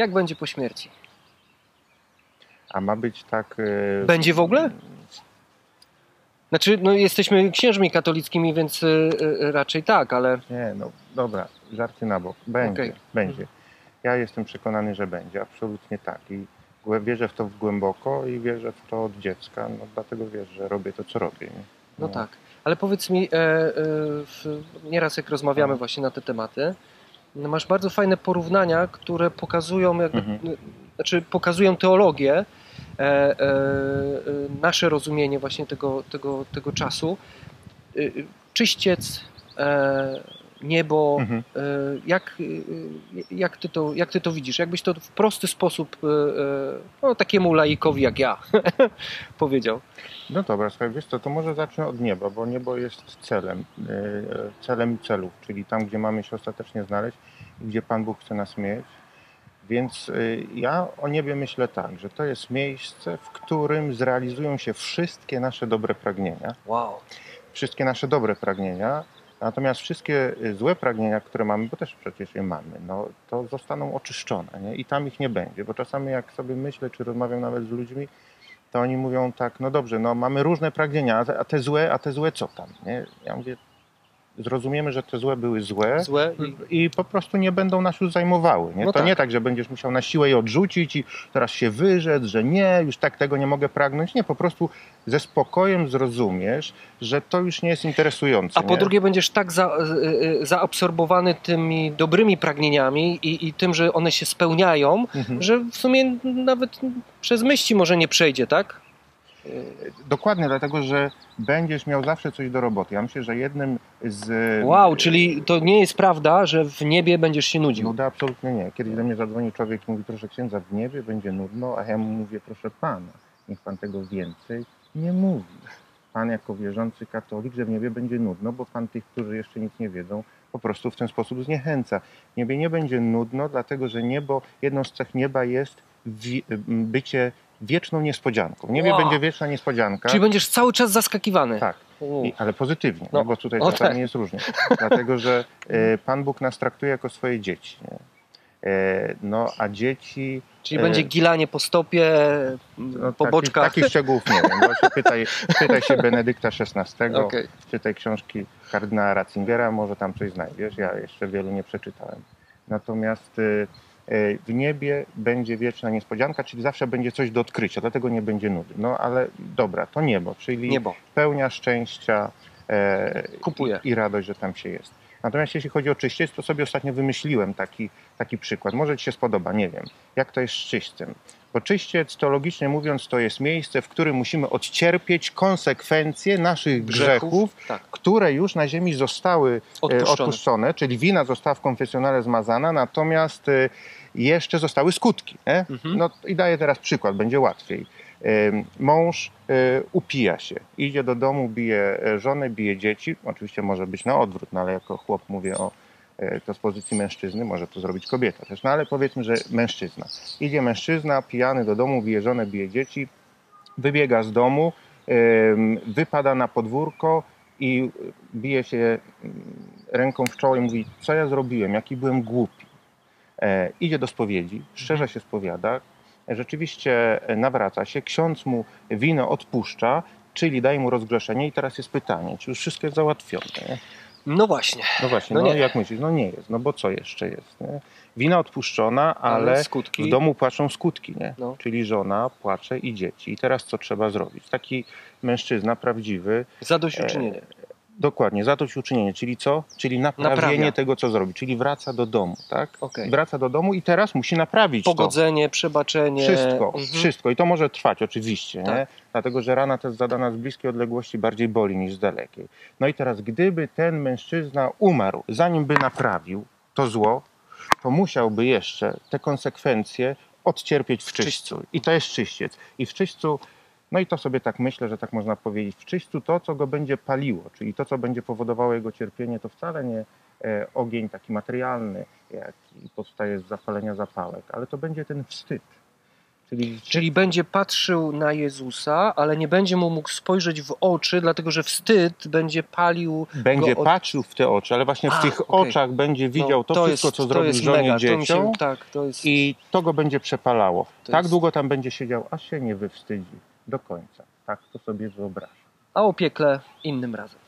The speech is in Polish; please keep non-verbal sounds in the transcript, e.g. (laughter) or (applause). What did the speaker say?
Jak będzie po śmierci? A ma być tak... e, Będzie w ogóle? Znaczy, no jesteśmy księżmi katolickimi, więc y, y, raczej tak, ale Nie, no dobra, żarty na bok. Będzie, Okej. będzie. Ja jestem przekonany, że będzie, absolutnie tak. I wierzę w to głęboko i wierzę w to od dziecka, no dlatego wiesz, że robię to, co robię. Nie? no tak. Ale powiedz mi, e, e, w, nieraz jak rozmawiamy właśnie na te tematy, no masz bardzo fajne porównania, które pokazują, jakby, Mhm. znaczy pokazują teologię, e, e, nasze rozumienie właśnie tego, tego, tego czasu. E, e, czyściec, e, niebo, Mhm. E, Jak, e, jak, ty to, jak ty to widzisz? Jakbyś to w prosty sposób e, no, takiemu laikowi jak ja (laughs) powiedział? No dobra, słuchaj, wiesz co, to może zacznę od nieba, bo niebo jest celem, celem celów, czyli tam, gdzie mamy się ostatecznie znaleźć i gdzie Pan Bóg chce nas mieć. Więc ja o niebie myślę tak, że to jest miejsce, w którym zrealizują się wszystkie nasze dobre pragnienia. Wow. Wszystkie nasze dobre pragnienia, natomiast wszystkie y, złe pragnienia, które mamy, bo też przecież je mamy, no, to zostaną oczyszczone nie? i tam ich nie będzie. Bo czasami jak sobie myślę, czy rozmawiam nawet z ludźmi, to oni mówią tak, no dobrze, no mamy różne pragnienia, a te, złe, a te złe co tam? Nie? Ja mówię, zrozumiemy, że te złe były złe Złe i i po prostu nie będą nas już zajmowały. Nie? No to tak. nie tak, że będziesz musiał na siłę je odrzucić i teraz się wyrzec, że nie, już tak tego nie mogę pragnąć. Nie, po prostu ze spokojem zrozumiesz, że to już nie jest interesujące. A po nie? drugie będziesz tak za, e, e, zaabsorbowany tymi dobrymi pragnieniami i, i tym, że one się spełniają, Mhm. że w sumie nawet przez myśli może nie przejdzie, tak? Dokładnie, dlatego że będziesz miał zawsze coś do roboty. Ja myślę, że jednym z. Wow, czyli to nie jest prawda, że w niebie będziesz się nudził. Nuda absolutnie nie. Kiedyś do mnie zadzwonił człowiek i mówi, proszę księdza, w niebie będzie nudno, a ja mu mówię, proszę pana, niech pan tego więcej nie mówi. Pan jako wierzący katolik, że w niebie będzie nudno, bo pan tych, którzy jeszcze nic nie wiedzą, po prostu w ten sposób zniechęca. W niebie nie będzie nudno, dlatego że niebo, jedną z cech nieba jest bycie wieczną niespodzianką. Niebie Wow. będzie wieczna niespodzianka. Czyli będziesz cały czas zaskakiwany. Tak. I, ale pozytywnie, No. no, bo tutaj O, czasami tak. jest różnie. Dlatego, że e, Pan Bóg nas traktuje jako swoje dzieci. E, no, a dzieci. Czyli e, będzie gilanie po stopie, no, po takich, boczkach. takich szczegółów nie wiem. Właśnie pytaj, pytaj się Benedykta XVI, Okej. czytaj książki kardynała Ratzingera, może tam coś znajdziesz. Ja jeszcze wielu nie przeczytałem. Natomiast e, w niebie będzie wieczna niespodzianka, czyli zawsze będzie coś do odkrycia, dlatego nie będzie nudy. No ale dobra, to niebo, czyli Niebo. pełnia szczęścia e, Kupuję. i, i radość, że tam się jest. Natomiast jeśli chodzi o czyściec, to sobie ostatnio wymyśliłem taki, taki przykład. Może Ci się spodoba, nie wiem, jak to jest z czyśćcem. Bo czyściec, teologicznie mówiąc, to jest miejsce, w którym musimy odcierpieć konsekwencje naszych grzechów, Tak. które już na ziemi zostały e, Odpuszczone. odpuszczone, czyli wina została w konfesjonale zmazana, natomiast e, jeszcze zostały skutki. Mhm. No i daję teraz przykład, będzie łatwiej. Mąż y, upija się, idzie do domu, bije e, żonę, bije dzieci. Oczywiście może być na odwrót, no ale jako chłop mówię o e, to z pozycji mężczyzny, może to zrobić kobieta też. No ale powiedzmy, że mężczyzna. Idzie mężczyzna, pijany do domu, bije żonę, bije dzieci, wybiega z domu, wypada na podwórko i bije się ym, ręką w czoło i mówi, co ja zrobiłem, jaki byłem głupi. E, idzie do spowiedzi, szczerze się spowiada, e, rzeczywiście e, nawraca się, ksiądz mu wino odpuszcza, czyli daje mu rozgrzeszenie i teraz jest pytanie, czy już wszystko jest załatwione. Nie? No właśnie. No właśnie, No no, jak myślisz? No nie jest, no bo co jeszcze jest? Nie? Wina odpuszczona, Ale ale skutki? w domu płaczą skutki, nie? No. czyli żona płacze i dzieci. I teraz co trzeba zrobić? Taki mężczyzna prawdziwy, Zadośćuczynienie. Dokładnie, zadośćuczynienie, czyli co? Czyli naprawienie Naprawia. tego, co zrobi, czyli wraca do domu, tak? Okej. Wraca do domu i teraz musi naprawić to. Pogodzenie, przebaczenie. Wszystko, Mhm. wszystko. I to może trwać oczywiście, Tak. nie? dlatego że rana też zadana z bliskiej odległości bardziej boli niż z dalekiej. No i teraz, gdyby ten mężczyzna umarł, zanim by naprawił to zło, to musiałby jeszcze te konsekwencje odcierpieć w czyśćcu. I to jest czyściec. I w czyśćcu, no i to sobie tak myślę, że tak można powiedzieć, w czyśćcu to, co go będzie paliło, czyli to, co będzie powodowało jego cierpienie, to wcale nie e, ogień taki materialny, jaki powstaje z zapalenia zapałek, ale to będzie ten wstyd. Czyli, Czyli będzie patrzył na Jezusa, ale nie będzie mu mógł spojrzeć w oczy, dlatego że wstyd będzie palił. będzie od- patrzył w te oczy, ale właśnie w A, tych okej. oczach będzie widział No, to, wszystko, jest- co to zrobił żonie mega, to dzieciom się, Tak, to jest. i to go będzie przepalało. To tak jest- długo tam będzie siedział, aż się nie wywstydzi do końca. Tak to sobie wyobrażam. A o piekle innym razem.